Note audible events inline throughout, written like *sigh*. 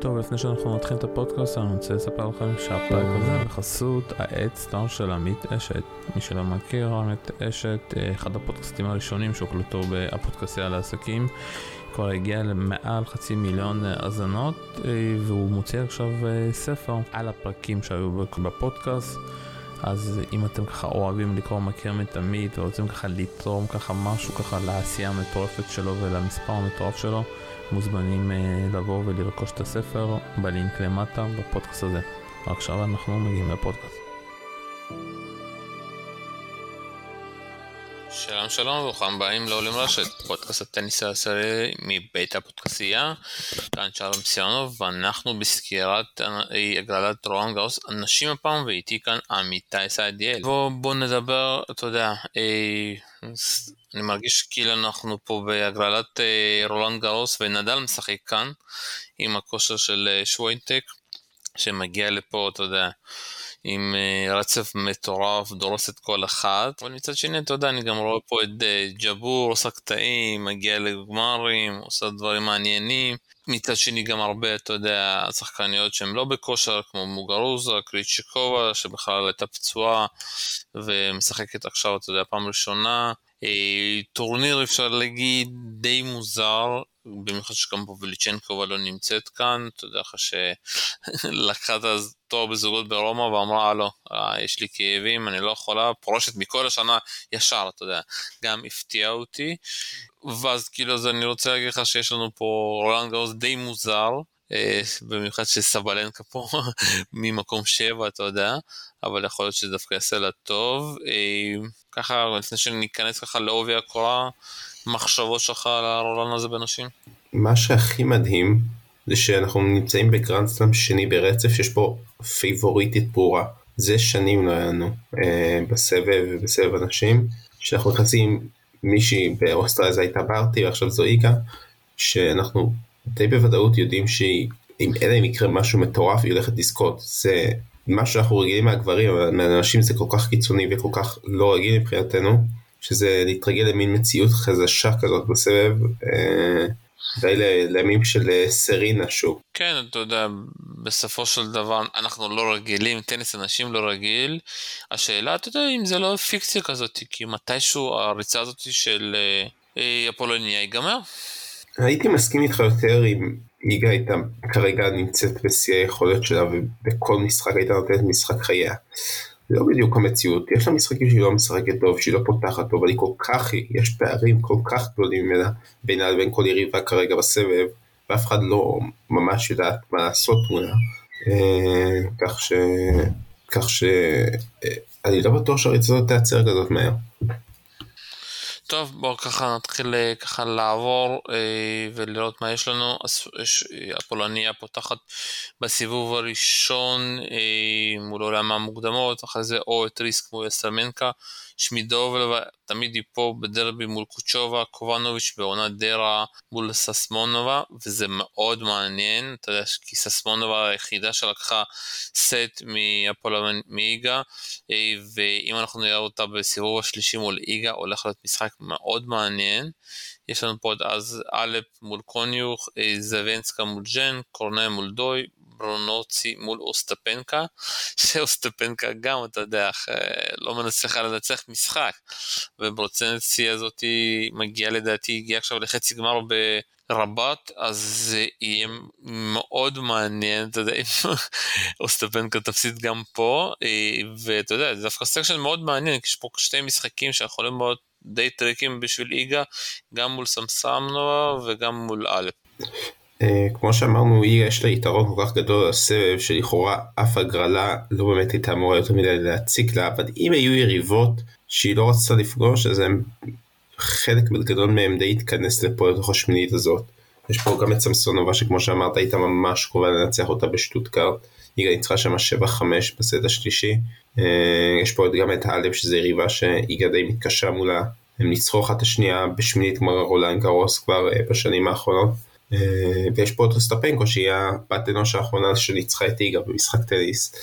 טוב, לפני שאנחנו נתחיל את הפודקאסט, אני רוצה לספר לכם שהפרק הזה בחסות ה-Headstart של עמית אשת. מי שלא מכיר, עמית אשת, אה, אחד הפודקאסטים הראשונים שהוקלטו בפודקאסטיה לעסקים, כבר הגיע למעל חצי מיליון אה, האזנות, אה, והוא מוציא עכשיו ספר על הפרקים שהיו בפודקאסט. אז אם אתם ככה אוהבים לקרוא מכיר מתמיד ורוצים ככה לתרום ככה משהו ככה לעשייה המטורפת שלו ולמספר המטורף שלו, מוזמנים uh, לבוא ולרכוש את הספר בלינק למטה בפודקאסט הזה. עכשיו אנחנו מגיעים לפודקאסט. שלום שלום וברוכים הבאים לעולים רשת, פודקאסט הטניס העשירי מבית הפודקאסייה, כאן שלום סיונוב ואנחנו בסקירת הגרלת רוען גאוס אנשים הפעם ואיתי כאן עמיתי סעדיאל. בואו בוא נדבר, אתה יודע, אה, אני מרגיש כאילו אנחנו פה בהגרלת אה, רולנד גאוס ונדל משחק כאן עם הכושר של אה, שוויינטק שמגיע לפה, אתה יודע. עם אה, רצף מטורף, דורס את כל אחד, אבל מצד שני, אתה יודע, אני גם רואה פה את אה, ג'בור, עושה קטעים, מגיע לגמרים, עושה דברים מעניינים. מצד שני גם הרבה, אתה יודע, שחקניות שהן לא בכושר, כמו מוגרוזה, קריצ'יקובה, שבכלל הייתה פצועה ומשחקת עכשיו, אתה יודע, פעם ראשונה. אה, טורניר אפשר להגיד די מוזר, במיוחד שגם פבליוצ'נקובה לא נמצאת כאן, אתה יודע לך שלקחה את התואר בזוגות ברומא ואמרה לא, יש לי כאבים, אני לא יכולה, פורשת מכל השנה ישר, אתה יודע, גם הפתיעה אותי, ואז כאילו אז אני רוצה להגיד לך שיש לנו פה רולאן גארוס די מוזר, אה, במיוחד שסבלנקה פה *laughs* ממקום שבע, אתה יודע, אבל יכול להיות שזה דווקא יעשה לה טוב. אה, ככה, לפני שניכנס ככה לעובי הקורה, מחשבות שלך על הרולן הזה בנשים? מה שהכי מדהים זה שאנחנו נמצאים בגרנדסלאם שני ברצף שיש פה פייבוריטית ברורה. זה שנים לא היה לנו אה, בסבב ובסבב הנשים, שאנחנו נכנסים מישהי באוסטרליה זה הייתה ברטי ועכשיו זו איגה, שאנחנו די בוודאות יודעים שהיא, אם אלא אם יקרה משהו מטורף היא הולכת לזכות. זה מה שאנחנו רגילים מהגברים, אבל מהנשים זה כל כך קיצוני וכל כך לא רגיל מבחינתנו, שזה להתרגל למין מציאות חזשה כזאת בסבב, אה, די לימים של אה, סרינה שוב. כן, אתה יודע, בסופו של דבר אנחנו לא רגילים, טניס אנשים לא רגיל. השאלה, אתה יודע, אם זה לא פיקציה כזאת, כי מתישהו הריצה הזאת של אה, אפולוניה ייגמר. הייתי מסכים איתך יותר אם ליגה הייתה כרגע נמצאת בשיא היכולת שלה ובכל משחק הייתה נותנת משחק חייה. לא בדיוק המציאות, יש לה משחקים שהיא לא משחקת טוב, שהיא לא פותחת טוב, אבל היא כל כך, יש פערים כל כך גדולים ממנה בינה לבין כל יריבה כרגע בסבב, ואף אחד לא ממש יודעת מה לעשות מולה. אה, כך ש... כך ש... אה, לא בטוח שהריצה הזאת תיעצר כזאת מהר. טוב בואו ככה נתחיל אה, ככה לעבור אה, ולראות מה יש לנו. הפולניה פותחת בסיבוב הראשון אה, מול עולם המוקדמות, אחרי זה או את ריסק מול סרמנקה. שמידובל תמיד היא פה בדרבי מול קוצ'ובה, קובנוביץ' בעונת דרה מול ססמונובה, וזה מאוד מעניין, אתה יודע, כי ססמונובה היחידה שלקחה סט מהפועל מאיגה, אה, ואם אנחנו נראה אותה בסיבוב השלישי מול איגה, הולך להיות משחק מאוד מעניין. יש לנו פה עוד אז אלפ מול קוניוך, אה, זוונסקה מול ג'ן, קורנל מול דוי, ברונוצי מול אוסטפנקה, *laughs* שאוסטפנקה גם, אתה יודע, לא מצליחה לנצח משחק, וברוצנצי הזאת מגיעה לדעתי, הגיעה עכשיו לחצי גמר ברבת, אז זה יהיה מאוד מעניין, אתה יודע, *laughs* אם אוסטפנקה תפסיד גם פה, אה, ואתה יודע, זה דווקא section מאוד מעניין, כי יש פה שתי משחקים שיכולים להיות די tricky בשביל איגה, גם מול סמסונובה וגם מול הלפ. אה, כמו שאמרנו, היא יש לה יתרון כל כך גדול לסבב, שלכאורה אף הגרלה לא באמת הייתה אמורה יותר מדי להציק לה, אבל אם היו יריבות שהיא לא רצתה לפגוש, אז הם, חלק גדול מהם די התכנס לפה לתוך השמינית הזאת. יש פה גם את סמסונובה שכמו שאמרת הייתה ממש קרובה לנצח אותה בשטוטקארט, היא ניצחה שם 7-5 בסט השלישי. אה, יש פה גם את האלב שזה יריבה שהיא די מתקשה מולה, הם ניצחו אחת השנייה בשמינית גמר רולנד גרוס כבר אה, בשנים האחרונות. אה, ויש פה את אוסטפנקו שהיא הבת אנוש האחרונה שניצחה את איגה במשחק טניס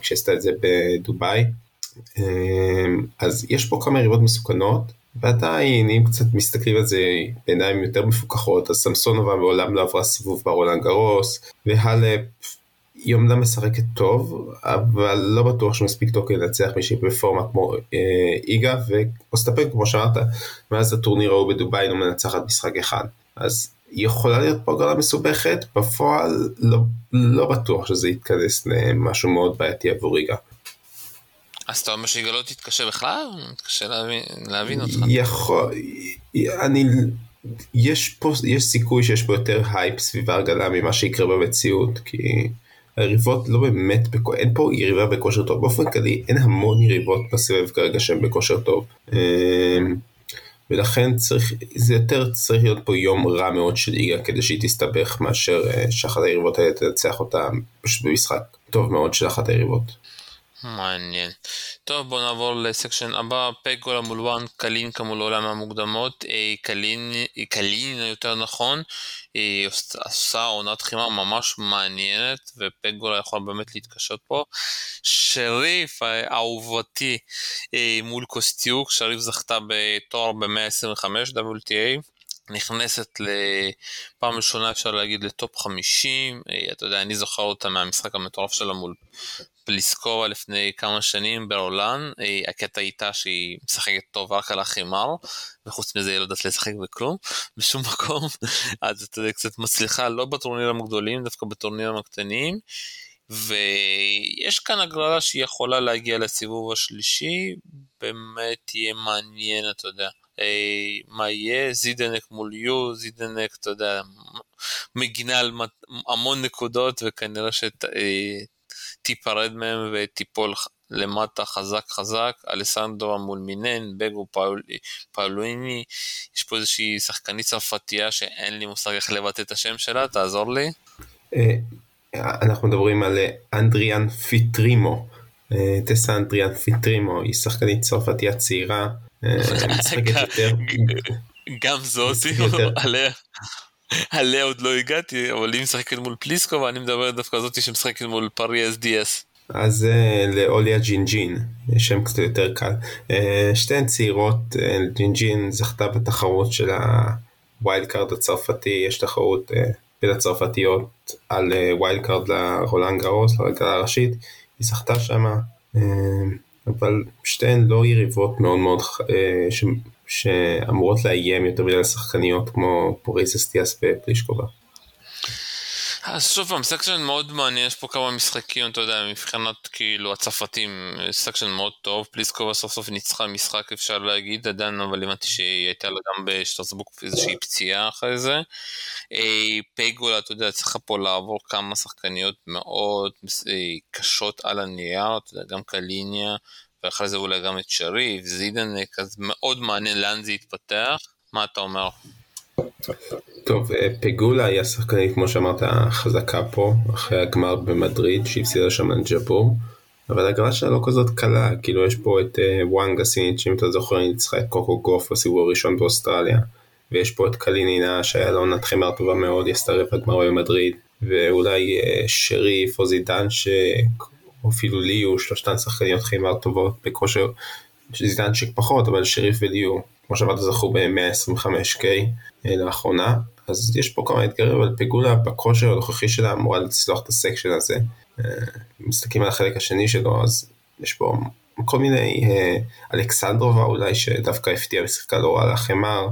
כשעשתה את זה בדובאי. אז יש פה כמה יריבות מסוכנות ועדיין, אם קצת מסתכלים על זה בעיניים יותר מפוקחות, אז סמסונובה מעולם לא עברה סיבוב ברולנד גרוס, והלפ היא אומנם משחקת טוב, אבל לא בטוח שמספיק טוב כדי לנצח מישהי בפורמה כמו אה, איגה, ואוסטפן, כמו שאמרת, מאז הטורניר ההוא בדובאי לא מנצחת משחק אחד. אז היא יכולה להיות פה גדולה מסובכת, בפועל לא, לא בטוח שזה יתכנס למשהו מאוד בעייתי עבור איגה. אז אתה אומר שאיגה לא תתקשה בכלל? מתקשה להבין, להבין אותך. יכול, אני, יש פה, יש סיכוי שיש פה יותר הייפ סביב ההרגלה ממה שיקרה במציאות, כי היריבות לא באמת, אין פה יריבה בכושר טוב, באופן כללי אין המון יריבות בסבב כרגע שהן בכושר טוב. אמ, ולכן צריך, זה יותר צריך להיות פה יום רע מאוד של איגה כדי שהיא תסתבך מאשר אה, שאחת היריבות האלה תנצח אותה פשוט במשחק טוב מאוד של אחת היריבות. מעניין. טוב בוא נעבור לסקשן הבא, פגולה מול וואן, קלינקה מול עולם המוקדמות, אה, קלין, קלין יותר נכון, היא אה, עושה עונת חימה ממש מעניינת ופגולה יכול באמת להתקשות פה. שריף אהובתי מול קוסטיוק, שריף זכתה בתואר ב-125 WTA. נכנסת לפעם ראשונה אפשר להגיד לטופ 50, אתה יודע, אני זוכר אותה מהמשחק המטורף שלה מול פליסקובה לפני כמה שנים ברולן, הקטע איתה שהיא משחקת טוב רק על החימר, וחוץ מזה היא לא יודעת לשחק בכלום, בשום מקום, *laughs* אז אתה יודע, קצת מצליחה לא בטורנירים הגדולים, דווקא בטורנירים הקטנים, ויש כאן הגרלה שהיא יכולה להגיע לסיבוב השלישי, באמת תהיה מעניין, אתה יודע. אה, מה יהיה, זידנק מול יו, זידנק, אתה יודע, מגינה על המון נקודות וכנראה שתיפרד מהם ותיפול למטה חזק חזק, אלכסנדרובה מול מינן, בגו מול, פאוליני, יש פה איזושהי שחקנית צרפתייה שאין לי מושג איך לבטא את השם שלה, תעזור לי. אה, אנחנו מדברים על אנדריאנג'אפיטרימו, אה, טסה אנדריאנג'אפיטרימו, היא שחקנית צרפתייה צעירה. *laughs* גם זוזי, *laughs* עליה עוד לא הגעתי, אבל היא משחקת מול פלישקובה ואני מדבר דווקא זאתי שמשחקת מול פאריסאס דיאס. אז אה, לאוליה ז'אנז'אן, שם קצת יותר קל. אה, שתיהן צעירות, אה, ז'אנז'אן זכתה בתחרות של ה wild card הצרפתי, יש תחרות בין הצרפתיות על wild card לרולאן גארוס, להגרלה הראשית, היא זכתה שמה. אבל שתיהן לא יריבות מאוד מאוד ש... שאמורות לאיים יותר מדי לשחקניות כמו פאריסאס דיאס ופלישקובה. אז שוב פעם, section מאוד מעניין, יש פה כמה משחקים, אתה יודע, מבחינת כאילו הצרפתים, section מאוד טוב, פלישקובה סוף סוף ניצחה משחק אפשר להגיד, עדיין אבל הבנתי שהיא הייתה לה גם בשטרסבורג איזושהי פציעה אחרי זה. אה, פגולה, אתה יודע, צריכה פה לעבור כמה שחקניות מאוד אה, קשות על הנייר, אתה יודע, גם קליניה, ואחרי זה אולי גם את שריף, זידנק, אז מאוד מעניין לאן זה יתפתח, מה אתה אומר? טוב, אה, פגולה היא השחקנית, כמו שאמרת, חזקה פה, אחרי הגמר במדריד, שהפסידה שם על ג'בור, אבל הגרלה שלה לא כזאת קלה, כאילו יש פה את וואנג הסינית, שאם אתה זוכר, היא ניצחה את קוקו גוף בסיבוב הראשון באוסטרליה. ויש פה את קלינינה שהיה לו עונת חימר טובה מאוד, היא עשתה רבע גמר במדריד, ואולי אה, שריף או זידן ש... או אפילו ליו, שלושתן שחקניות חימר טובות בכושר, זידן שיק פחות, אבל שריף וליו, כמו שאמרת, זכו ב-125K אה, לאחרונה, אז יש פה כמה אתגרים, אבל פגולה בכושר הנוכחי שלה אמורה לצלוח את הסקשן הזה. אה, מסתכלים על החלק השני שלו, אז יש פה כל מיני, אלכסנדרובה אולי שדווקא הפתיע ושיחקה לא רע לחמר.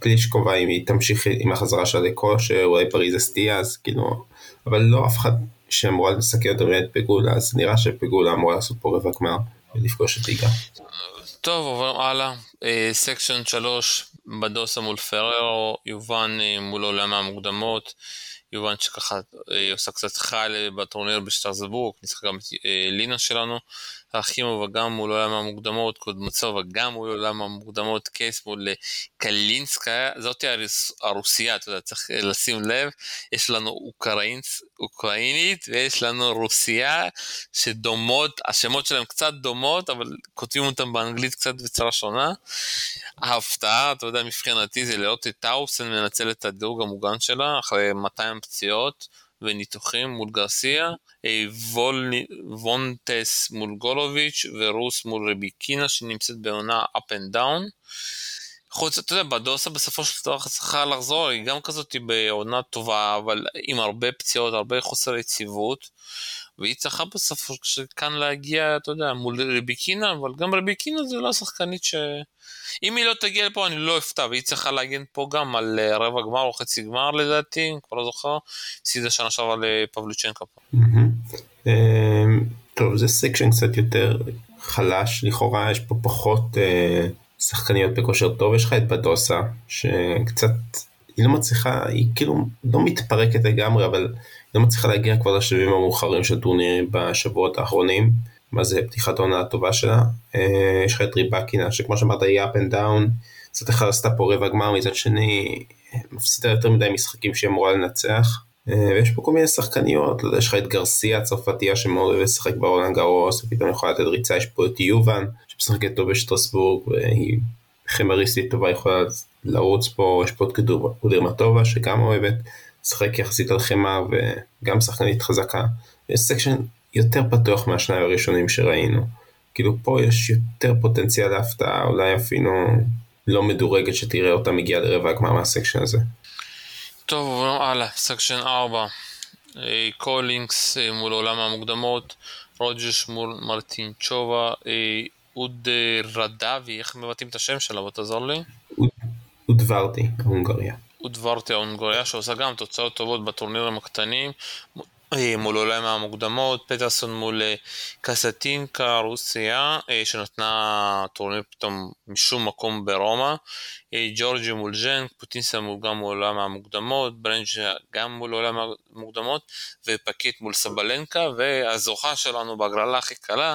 פלישקובה אם היא תמשיך עם החזרה שלה לכושר, אולי פאריסאס דיאס, כאילו, אבל לא אף אחד שאמורה לסכן יותר את פגולה, אז נראה שפגולה אמורה לעשות פה רבע גמר ולפגוש את איגה. טוב, עוברים הלאה. section 3, בדוסה מול פררו, יובן אה, מול עולם המוקדמות. יובן שככה אה, עושה קצת חייל בטורניר בשטרסבורג, ניצחה גם את אה, לינה שלנו. רחימובה גם מול עולם המוקדמות, קודרמטובה גם מול עולם המוקדמות, קייס מול קלינסקה, זאת הרוסייה, אתה יודע, צריך לשים לב, יש לנו אוקראינס, אוקראינית ויש לנו רוסייה שדומות, השמות שלהם קצת דומות, אבל כותבים אותם באנגלית קצת בצורה שונה. ההפתעה, אתה יודע, מבחינתי זה לראות את טאוסן מנצל את הדירוג המוגן שלה אחרי 200 פציעות. וניתוחים מול גרסיה, וול, וונטס מול גולוביץ' ורוס מול רביקינה שנמצאת בעונה up and down. חוץ, אתה יודע, בדוסה בסופו של דבר צריכה לחזור, היא גם כזאת בעונה טובה, אבל עם הרבה פציעות, הרבה חוסר יציבות, והיא צריכה בסופו של כאן להגיע, אתה יודע, מול ריבקינה, אבל גם ריבקינה זה לא שחקנית ש... אם היא לא תגיע לפה אני לא אופתע, והיא צריכה להגן פה גם על אה, רבע גמר או חצי גמר לדעתי, אני כבר לא זוכר, הפסידה שנה שעברה לפבליוצ'נקובה פה. אמ, טוב, זה section קצת יותר חלש, לכאורה יש פה פחות אה, שחקניות בכושר טוב, יש לך את בדוסה, שקצת, היא לא מצליחה, היא כאילו לא מתפרקת לגמרי, אבל היא לא מצליחה להגיע כבר לשלבים המאוחרים של טורנירים בשבועות האחרונים. מה זה פתיחת העונה הטובה שלה. אה, יש לך את ריבקינה שכמו שאמרת היא up and down, קצת אחד עשתה פה רבע גמר מצד שני מפסידה יותר מדי משחקים שהיא אמורה לנצח. אה, ויש פה כל מיני שחקניות, לא יודע, יש לך את גרסיה הצרפתייה שמאוד אוהב לשחק בעולם גרוס, ופתאום יכולה לתת ריצה, יש פה את יובן שמשחקת טוב בשטרסבורג, והיא חמריסטית טובה, יכולה לרוץ פה, יש פה את קודרמטובה שגם אוהבת לשחק יחסית על חמר וגם שחקנית חזקה. יש section יותר פתוח מהשניים הראשונים שראינו. כאילו פה יש יותר פוטנציאל להפתעה, אולי אפילו לא מדורגת שתראה אותה מגיעה לרבע הגמר מה section הזה. טוב, הלאה, section 4. אה, קולינגס אה, מול עולם המוקדמות, רוג'ש מול מרטינצובה, אה, אודוורדי, איך מבטאים את השם שלה? בוא תעזור לי. אודוורדי, הונגריה. אודוורדי ההונגריה, שעושה גם תוצאות טובות בטורנירים הקטנים, מול עולם המוקדמות, פטרסון מול אה, קסטקינה רוסיה אה, שנתנה טורניר פתאום משום מקום ברומא, ג'ורג'י מול ז'אנג, פוטינצבה מול גם מול עולם המוקדמות, ברנגל גם מול עולם המוקדמות ופאקט מול סבלנקה והזוכה שלנו בהגרלה הכי קלה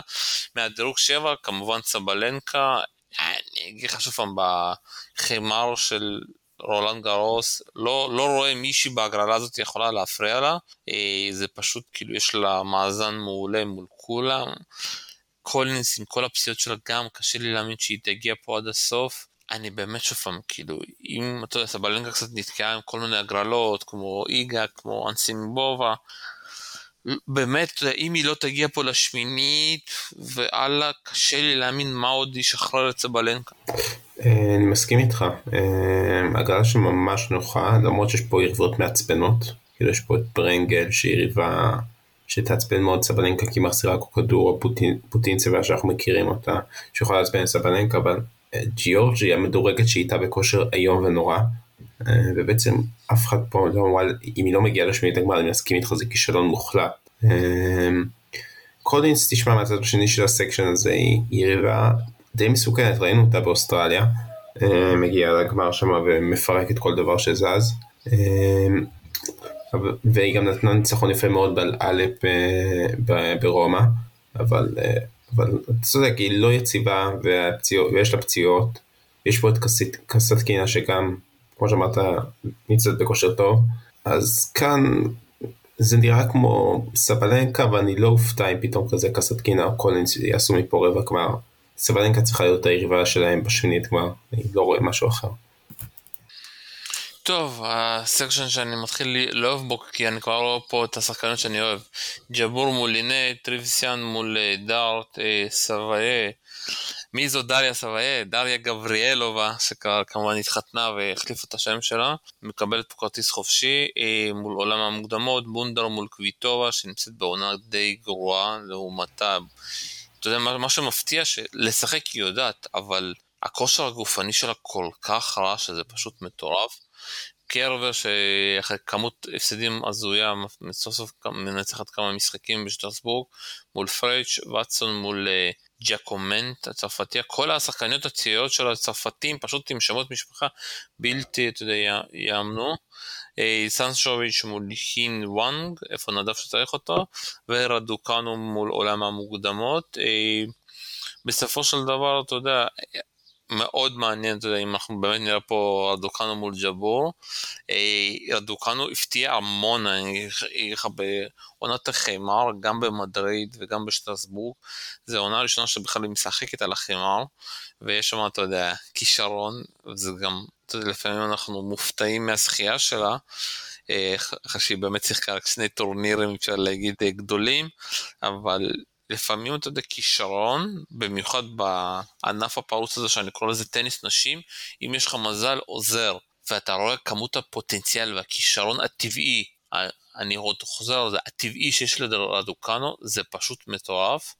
מהדירוג 7 כמובן סבלנקה אני אגיד לך שוב פעם בחמר של רולנד גרוס, לא, לא רואה מישהי בהגרלה הזאת יכולה להפריע לה, אה, זה פשוט כאילו יש לה מאזן מעולה מול כולם. קולינס עם כל הפציעות שלה גם קשה לי להאמין שהיא תגיע פה עד הסוף. אני באמת שוב פעם, כאילו, אם אתה יודע, סבלנקה קצת נתקעה עם כל מיני הגרלות, כמו איגה, כמו אנסימבובה, באמת, אם היא לא תגיע פה לשמינית, ואללה, קשה לי להאמין מה עוד ישחרר את סבלנקה. אה, אני מסכים איתך, אה, הגרלה שממש נוחה, למרות שיש פה יריבות מעצבנות, כאילו יש פה את ברנגל שהיא יריבה שתעצבן מאוד סבלנקה כי מחזירה כל כדור, או פוטינצבה שאנחנו מכירים אותה, שיכולה לעצבן את סבלנקה, אבל אה, ג'יורג'י המדורגת שהיא איתה בכושר איום ונורא, ובעצם אף אחד פה לא אמר, אם היא לא מגיעה לשמינית הגמר, אני מסכים איתך, זה כישלון מוחלט. קולינס, תשמע מהצד השני של ה section הזה, היא יריבה די מסוכנת, ראינו אותה באוסטרליה, אה, מגיעה לגמר שם ומפרקת כל דבר שזז. אה, והיא גם נתנה ניצחון יפה מאוד על הלפ אה, ברומא, אבל, אבל אתה צודק, היא לא יציבה והפציעות, ויש לה פציעות. יש פה את קסטקינה שגם, כמו שאמרת, נמצאת בכושר טוב. אז כאן זה נראה כמו סבלנקה ואני לא אופתע אם פתאום כזה קסטקינה או קולינס יעשו מפה רבע גמר. סבלנקה צריכה להיות היריבה שלהם בשמינית גמר, אני לא רואה משהו אחר. טוב, ה section שאני מתחיל לאהוב בו, כי אני כבר רואה פה את השחקניות שאני אוהב. ג'בור מול לינה, טרוויזן מול אה, דארט, אה, סבאיה. מי זו דריה סבאיה? דריה גבריאלובה, שכמובן התחתנה והחליפה את השם שלה. מקבלת פה כרטיס חופשי אה, מול עולם המוקדמות, בונדר מול קוויטובה, שנמצאת בעונה די גרועה לעומתה. אתה יודע, מה שמפתיע שלשחק היא יודעת, אבל הכושר הגופני שלה כל כך רע שזה פשוט מטורף. קרבר שאחרי כמות הפסדים הזויה, סוף סוף מנצחת כמה משחקים בשטרסבורג, מול פרייץ', ואטסון מול uh, ג'קומנט הצרפתי, כל השחקניות הצעירות של הצרפתים פשוט עם שמות משפחה בלתי, אתה יודע, יאמנו. אה, סנסוביץ' מול הין וואנג, איפה נדב שצריך אותו, ורדוקנו מול עולם המוקדמות. אה, בסופו של דבר, אתה יודע, מאוד מעניין, אתה יודע, אם אנחנו באמת נראה פה רדוקנו מול ג'בור. אה, רדוקנו הפתיע המון, אני אגיד לך, בעונת החמר, גם במדריד וגם בשטרסבורג. זו העונה הראשונה שבכלל היא משחקת על החמר, ויש שם, אתה יודע, כישרון, וזה גם, אתה יודע, לפעמים אנחנו מופתעים מהזכייה שלה. אחרי שהיא באמת שיחקה רק שני טורנירים, אפשר להגיד, גדולים, אבל לפעמים אתה יודע, כישרון, במיוחד בענף הפרוץ הזה שאני קורא לזה טניס נשים, אם יש לך מזל עוזר, ואתה רואה כמות הפוטנציאל והכישרון הטבעי, אני עוד חוזר על זה, הטבעי שיש לדרדוקנו, זה פשוט מטורף.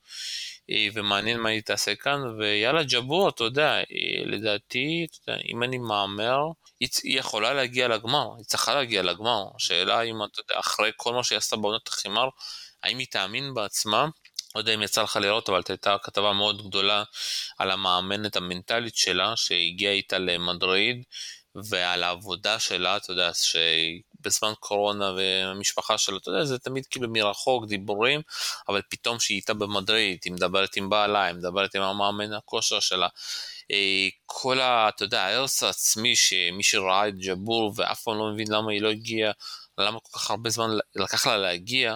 אה, ומעניין מה היא תעשה כאן, ויאללה ג'בור, אתה יודע, אה, לדעתי, אתה יודע, אם אני מהמר, היא, יכולה להגיע לגמר, היא צריכה להגיע לגמר. השאלה אם אתה יודע, אחרי כל מה שהיא עשתה בעונות החימר, האם היא תאמין בעצמה? לא יודע אם יצא לך לראות, אבל הייתה כתבה מאוד גדולה על המאמנת המנטלית שלה, שהגיעה איתה למדריד, ועל העבודה שלה, אתה יודע, שבזמן קורונה והמשפחה שלה, אתה יודע, זה תמיד כאילו מרחוק, דיבורים, אבל פתאום שהיא איתה במדריד, היא מדברת עם בעלה, היא מדברת עם המאמן הכושר שלה. אה, כל ה... אתה יודע, ההרס העצמי, שמי שראה את ג'בור ואף פעם לא מבין למה היא לא הגיעה, למה כל כך הרבה זמן לקח לה להגיע,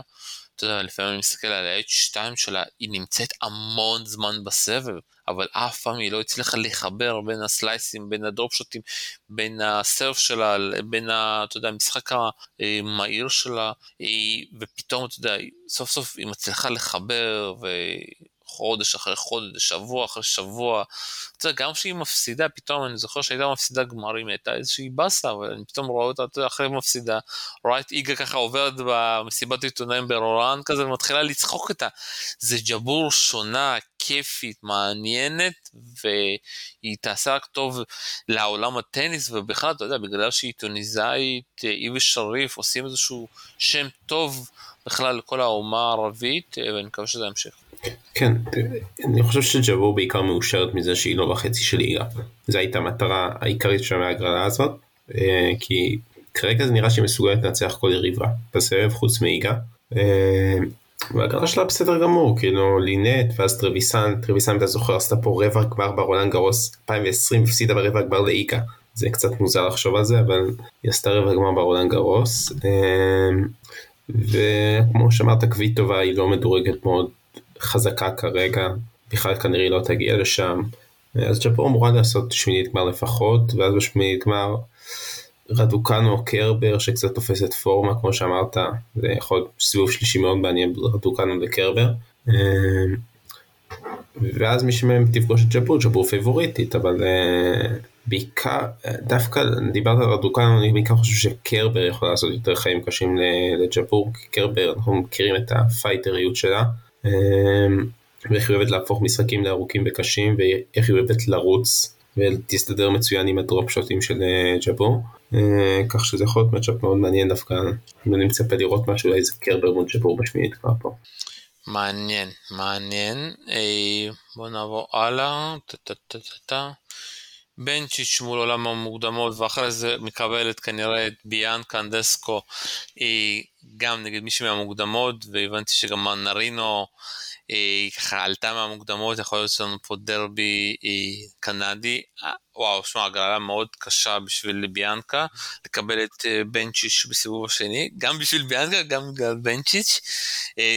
אתה יודע, לפעמים אני מסתכל על ה-H2 שלה, היא נמצאת המון זמן בסבב, אבל אף פעם היא לא הצליחה לחבר בין הסלייסים, בין הדרופשוטים, בין הסרף שלה, בין, ה, אתה יודע, המשחק המהיר שלה, ופתאום, אתה יודע, סוף סוף היא מצליחה לחבר, ו... חודש אחרי חודש, שבוע אחרי שבוע. אתה יודע, גם כשהיא מפסידה, פתאום אני זוכר שהייתה מפסידה גמרים, הייתה איזושהי באסה, אבל אני פתאום רואה אותה, אתה יודע, אחרי מפסידה, רואה את איגה ככה עוברת במסיבת עיתונאים ברורן כזה, ומתחילה לצחוק איתה. זה ג'בור שונה, כיפית, מעניינת, והיא תעשה רק טוב לעולם הטניס, ובכלל, אתה יודע, בגלל שהיא טוניסאית, היא ושריף עושים איזשהו שם טוב בכלל לכל האומה הערבית, ואני מקווה שזה ימשיך. כן, אני חושב שג'בור בעיקר מאושרת מזה שהיא לא בחצי של ליגה. זו הייתה המטרה העיקרית של ההגרלה הזאת, אה, כי כרגע זה נראה שהיא מסוגלת לנצח כל יריבה בסבב חוץ מאיגה. אה, וההגרלה שלה בסדר גמור, כאילו לינט ואז טרוויסן, טרוויסן אתה זוכר עשתה פה רבע גמר ברולנד גרוס 2020 הפסידה ברבע גמר לאיגה. זה קצת מוזר לחשוב על זה אבל היא עשתה רבע גמר ברולנד גרוס. אה, וכמו שאמרת קוויטובה היא לא מדורגת מאוד חזקה כרגע, בכלל כנראה לא תגיע לשם. אז ג'פור אמורה לעשות שמינית גמר לפחות, ואז בשמינית גמר רדוקנו או קרבר שקצת תופסת פורמה כמו שאמרת, זה יכול להיות סיבוב שלישי מאוד מעניין רדוקנו וקרבר. ואז מי שמהם תפגוש את ג'פור, ג'פור פיבוריטית, אבל uh, בעיקר, דווקא דיברת על רדוקנו, אני בעיקר חושב שקרבר יכול לעשות יותר חיים קשים לג'פור, כי קרבר, אנחנו מכירים את הפייטריות שלה. אמ, ואיך היא אוהבת להפוך משחקים לארוכים וקשים ואיך היא אוהבת לרוץ ותסתדר מצוין עם הדרופ שוטים של אה, ג'אבור אה, כך שזה יכול להיות מצ'אפ מאוד מעניין דווקא אם אני מצפה לראות משהו אולי זה קרבר מול ג'אבור בשמינית כבר פה. מעניין מעניין אה, בוא נעבור הלאה. בנצ'יץ' מול עולם המוקדמות ואחרי זה מקבלת כנראה את ביאנקה אנדסקו היא גם נגד מישהו מהמוקדמות והבנתי שגם נרינו היא ככה עלתה מהמוקדמות יכול להיות שלנו פה דרבי היא קנדי. וואו שמע הגרלה מאוד קשה בשביל ביאנקה לקבל את בנצ'יץ' בסיבוב השני גם בשביל ביאנקה גם בגלל בנצ'יץ'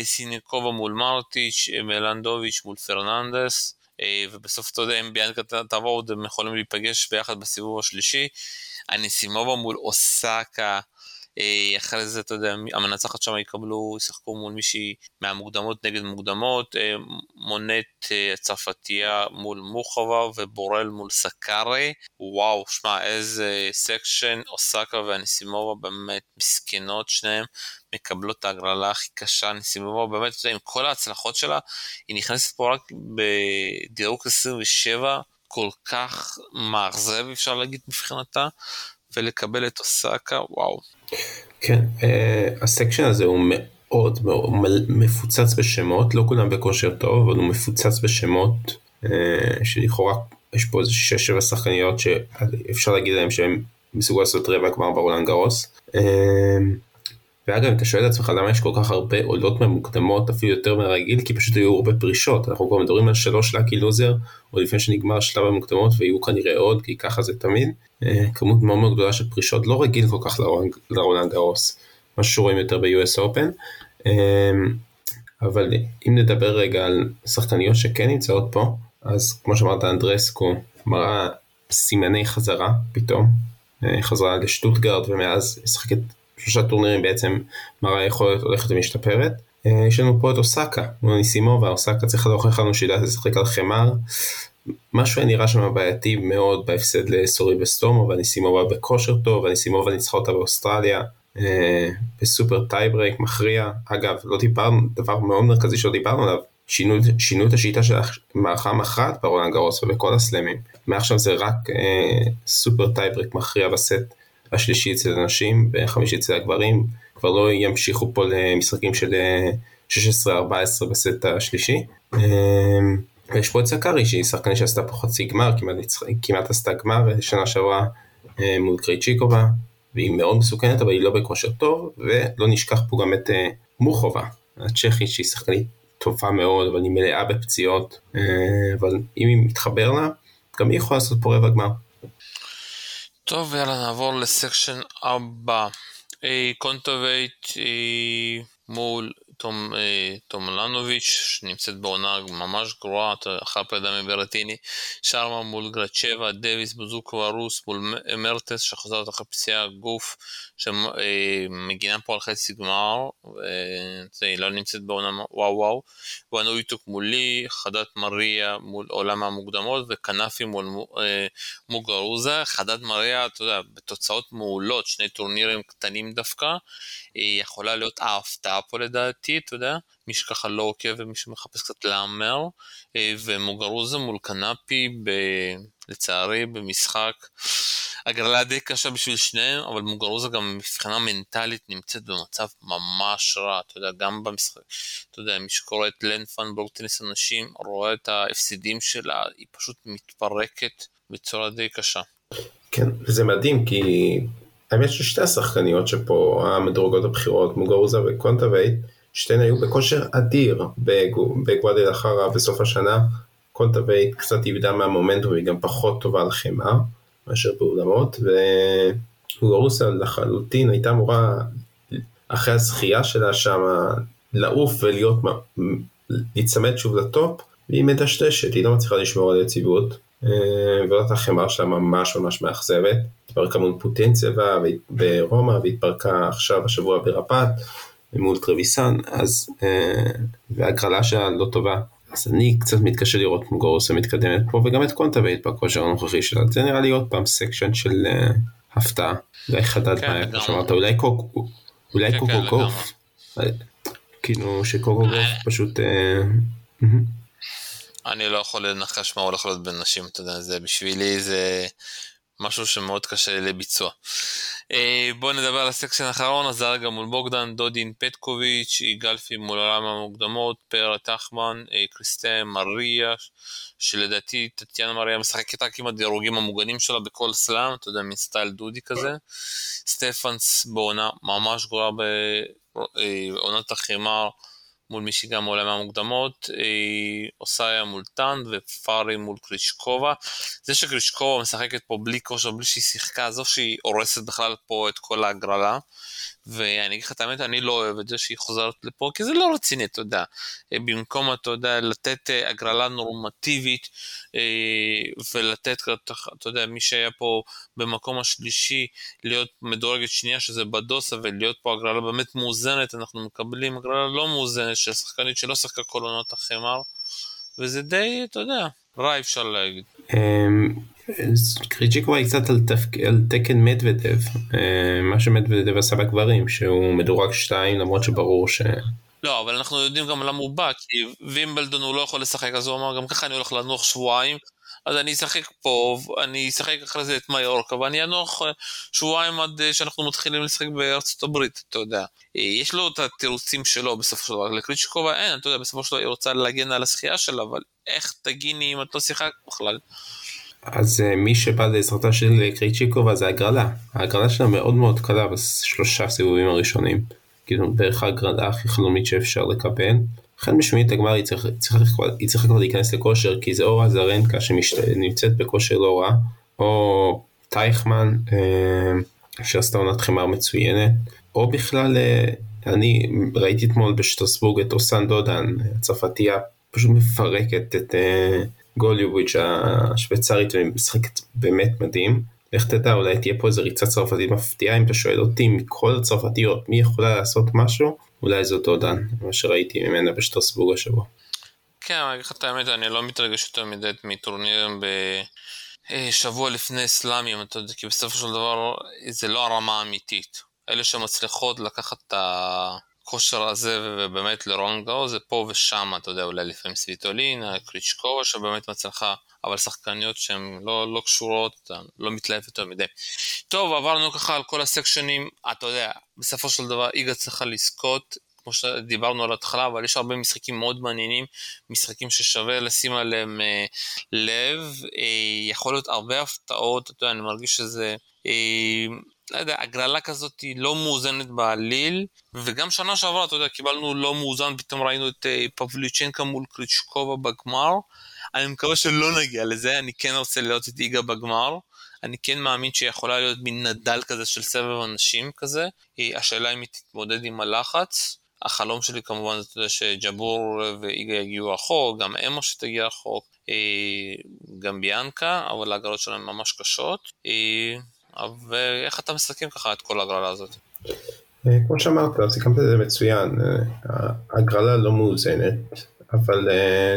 סיניקובה מול מרטיץ' מלנדוביץ' מול פרננדס. אה, ובסוף אתה יודע אם ביאנקה תעבור עוד הם יכולים להיפגש ביחד בסיבוב השלישי. הניסימובה מול אוסקה, אה, אחרי זה אתה יודע המנצחת שם יקבלו, ישחקו מול מישהי מהמוקדמות נגד מוקדמות, אה, מונט צרפתייה מול מוחבה ובורל מול סקארי, וואו שמע איזה סקשן, אוסקה והניסימובה באמת מסכנות שניהם. מקבלות את ההגרלה הכי קשה, נסיבובה, באמת, עם כל ההצלחות שלה, היא נכנסת פה רק בדירוג 27, כל כך מאכזב אפשר להגיד מבחינתה, ולקבל את אוסקה, וואו. כן, אה, הסקשן הזה הוא מאוד מאוד מפוצץ בשמות, לא כולם בכושר טוב, אבל הוא מפוצץ בשמות, אה, שלכאורה יש פה איזה 6-7 שחקניות שאפשר להגיד להם שהם מסוגל לעשות רבע גמר ברולנד גרוס. ואגב אתה שואל את עצמך למה יש כל כך הרבה עולות ממוקדמות אפילו יותר מהרגיל כי פשוט היו הרבה פרישות. אנחנו כבר מדברים על שלוש לקי לוזר או לפני שנגמר שלב המוקדמות ויהיו כנראה עוד כי ככה זה תמיד. אה, כמות מאוד מאוד גדולה של פרישות לא רגיל כל כך לרולנד גרוס. משהו שרואים יותר ב-US Open. אה, אבל אם נדבר רגע על שחקניות שכן נמצאות פה אז כמו שאמרת אנדרסקו מראה סימני חזרה פתאום. אה, חזרה לשטוטגרד ומאז משחקת שלושה טורנירים בעצם מראה יכולת הולכת ומשתפרת. יש לנו פה את אוסקה, אניסימובה, אוסקה צריכה להוכיח לנו שהיא יודעת לשחק על חמר. משהו נראה שם בעייתי מאוד בהפסד לסוריבס טורמו, ואניסימובה בכושר טוב, ואניסימובה ניצחה אותה באוסטרליה. אה, בסופר טייברייק מכריע. אגב, לא דיברנו, דבר מאוד מרכזי שלא דיברנו עליו, שינו, שינו את השיטה של המערכה המכרעת ברולאן גארוס ובכל הסלמים. מעכשיו זה רק אה, סופר טייברייק מכריע בסט השלישי אצל הנשים וחמישי אצל הגברים. כבר לא ימשיכו פה למשחקים של 16-14 אה, בסט השלישי. אה, ויש פה את סקארי שהיא שחקנית שעשתה פה חצי גמר, כמעט, כמעט עשתה גמר אה, שנה שעברה מול קרייצ'יקובה. והיא מאוד מסוכנת אבל היא לא בכושר טוב, ולא נשכח פה גם את מוחובה, הצ'כית שהיא שחקנית טובה מאוד, אבל היא מלאה בפציעות, אבל אם היא מתחבר לה, גם היא יכולה לעשות פה רבע גמר. טוב, יאללה נעבור לסקשן הבא. קונטווייט מול תום, אה, תומלנוביץ', שנמצאת בעונה ממש גרועה, אחר פרידה מברטיני, שרמה מול גרצ'בה, דוויס, בוזוקו ארוס מול מרטס, שחוזרת אחרי פציעה גוף, שמגינה פה על חצי גמר, היא לא נמצאת בעונה וואו וואו, ואנו איתוק מולי, חדת מריה מול עולם המוקדמות, וכנפי מול אה, מוגרוזה, חדת מריה, אתה יודע, בתוצאות מעולות, שני טורנירים קטנים דווקא, היא יכולה להיות ההפתעה פה לדעתי, אתה יודע, מי שככה לא עוקב ומי שמחפש קצת להמר, אה, ומוגרוזה מול קנאפי, ב... לצערי, במשחק. הגרלה די קשה בשביל שניהם, אבל מוגרוזה גם מבחינה מנטלית נמצאת במצב ממש רע, אתה יודע, גם במשחק, אתה יודע, מי שקורא את לנפן בורטניס אנשים, רואה את ההפסידים שלה, היא פשוט מתפרקת בצורה די קשה. כן, וזה מדהים כי האמת ששתי השחקניות שפה המדורגות הבכירות, מוגורוסה וקונטווייט, שתיהן היו בכושר אדיר בגוודלחרה בסוף השנה. קונטווייט קצת איבדה מהמומנטום והיא גם פחות טובה על חמר מאשר באולמות, ומוגורוסה לחלוטין הייתה אמורה אחרי הזכייה שלה שם לעוף ולהיות, להיצמד שוב ל top, והיא מדשדשת, היא לא מצליחה לשמור על יציבות. אה, ועונת החמר שלה ממש ממש מאכזבת. התפרקה מול פוטינצבה ברומא והתפרקה עכשיו השבוע ברבאט מול טרוויסן, אז אה, והגרלה שלה לא טובה. אז אני קצת מתקשה לראות מוגורוסה מתקדמת פה וגם את קונטווייט בכושר הנוכחי שלה. זה נראה לי עוד פעם section של אה, הפתעה. אולי חדד כן, מה כמו שאמרת, אולי קוקו, אולי כן, קוקו גוף. כאילו שקוקו גוף פשוט... אני לא יכול לנחש מה הולך להיות בין נשים, אתה יודע, זה בשבילי זה משהו שמאוד קשה לביצוע. אה, בואו נדבר על הסקשן האחרון, הזרגה מול בוגדן, דודין פטקוביץ', גלפי מול עולם המוקדמות, פרה טחמן, אה, קריסטה מריה, שלדעתי טטיאנה מריה משחקת רק עם הדירוגים המוגנים שלה בכל סלאם, אתה יודע, מסטייל דודי כזה. סטפנס בעונה ממש גרועה בעונת החימר. מול מי שגם מעולם המוקדמות, אה, אוסאיה מול טאן ופארי מול קרישקובה. זה שקרישקובה משחקת פה בלי כושר, בלי שהיא שיחקה, עזוב שהיא הורסת בכלל פה את כל ההגרלה. ואני אגיד לך את האמת, אני לא אוהב את זה שהיא חוזרת לפה, כי זה לא רציני, אתה יודע. אה, במקום, אתה יודע, לתת אה, הגרלה נורמטיבית, אה, ולתת, אתה יודע, מי שהיה פה במקום השלישי, להיות מדורגת שנייה, שזה בדוסה, ולהיות פה הגרלה באמת מאוזנת, אנחנו מקבלים הגרלה לא מאוזנת של שחקנית שלא שיחקה כל עונות החמר, וזה די, אתה יודע, רע אפשר להגיד. אמ, קריצ'יקו היא קצת על, תפק... על תקן מדוודב, אה, מה שמדוודב עשה בגברים, שהוא מדורג 2 למרות שברור ש... לא, אבל אנחנו יודעים גם למה הוא בא, כי וימבלדון הוא לא יכול לשחק, אז הוא אמר, גם ככה אני הולך לנוח שבועיים, אז אני אשחק פה, אני אשחק אחרי זה את מיורקה, ואני אנוח אה, שבועיים עד אה, שאנחנו מתחילים לשחק בארצות הברית, אתה יודע. יש לו את התירוצים שלו בסופו של דבר, לקריצ'יקובה אין, אתה יודע, בסופו של דבר היא רוצה להגן על השחייה שלה, אבל איך תגיני אם את לא שיחקת בכלל? אז uh, מי שבא לעזרתה של קריצ'יקובה זה הגרלה. ההגרלה שלה מאוד מאוד קלה בשלושה סיבובים הראשונים. כאילו בערך ההגרלה הכי חלומית שאפשר לקבל. לכן בשמינית הגמר היא צריכה, צריכה כבר להיכנס לכושר כי זה או רזרנקה שנמצאת בכושר לא רע, או טייכמן אה, שעשתה עונת חמר מצוינת, או בכלל אה, אני ראיתי אתמול בשטרסבורג את אוסן דודן, הצרפתייה פשוט מפרקת את אה, גוליוביץ' השוויצרית ומשחקת באמת מדהים. לך תדע, אולי תהיה פה איזה ריצה צרפתית מפתיעה, אם אתה שואל אותי, מכל הצרפתיות, מי יכולה לעשות משהו? אולי זאת דודן, מה שראיתי ממנה בשטרסבורג השבוע. כן, אני אגיד לך את האמת, אני לא מתרגש יותר מדי מטורנירים בשבוע לפני סלאמים, אתה יודע, כי בסופו של דבר זה לא הרמה האמיתית. אלה שמצליחות לקחת את הכושר הזה ובאמת לרונג גאו זה פה ושם, אתה יודע, אולי לפעמים סוויטולינה, קריצ'קובה שבאמת מצליחה, אבל שחקניות שהן לא, לא קשורות, לא מתלהב יותר מדי. טוב, עברנו ככה על כל הסקשנים, אתה יודע, בסופו של דבר איגה צריכה לזכות, כמו שדיברנו על ההתחלה, אבל יש הרבה משחקים מאוד מעניינים, משחקים ששווה לשים עליהם אה, לב, אה, יכול להיות הרבה הפתעות, אתה יודע, אני מרגיש שזה... אה, לא יודע, הגרלה כזאת היא לא מאוזנת בעליל, וגם שנה שעברה, אתה יודע, קיבלנו לא מאוזן, פתאום ראינו את אה, פבליצ'נקה מול קריצ'קובה בגמר. אני מקווה שלא נגיע לזה, אני כן רוצה להיות את איגה בגמר. אני כן מאמין שיכולה להיות מין נדל כזה של סבב אנשים כזה. השאלה אם היא תתמודד עם הלחץ. החלום שלי כמובן זה יודע, שג'בור ואיגה יגיעו רחוק, גם אמו שתגיע רחוק, אה, גם ביאנקה, אבל ההגרלות שלהם ממש קשות. אה, ואיך אתה מסכם ככה את כל ההגרלה הזאת? אה, כמו שאמרת, סיכמת את זה מצוין, ההגרלה לא מאוזנת, אבל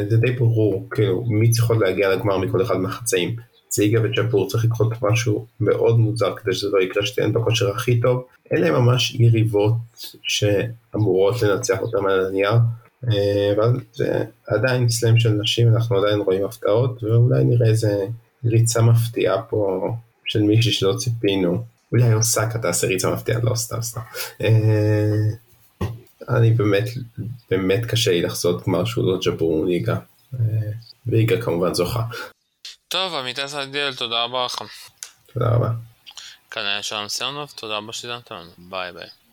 זה די ברור, כאילו, מי צריכות להגיע לגמר מכל אחד מהחצאים. זיגה וג'אפור צריך לקרות משהו מאוד מוזר כדי שזה לא יקרה שתיהן בכושר הכי טוב. אלה ממש יריבות שאמורות לנצח אותם על הנייר. אה, אבל זה עדיין סלאם של נשים, אנחנו עדיין רואים הפתעות, ואולי נראה איזה ריצה מפתיעה פה של מישהי שלא ציפינו. אולי אוסקה תעשה ריצה מפתיעה, לא סתם סתם. אה, אני באמת, באמת קשה לי לחזות גמר שהוא לא ג'בור ליגה. אה, ויגה כמובן זוכה. טוב, עמיתי סעדיאל, תודה רבה לך. תודה רבה. כאן היה שלום סיונוב, תודה רבה שהזמתם לנו, ביי ביי.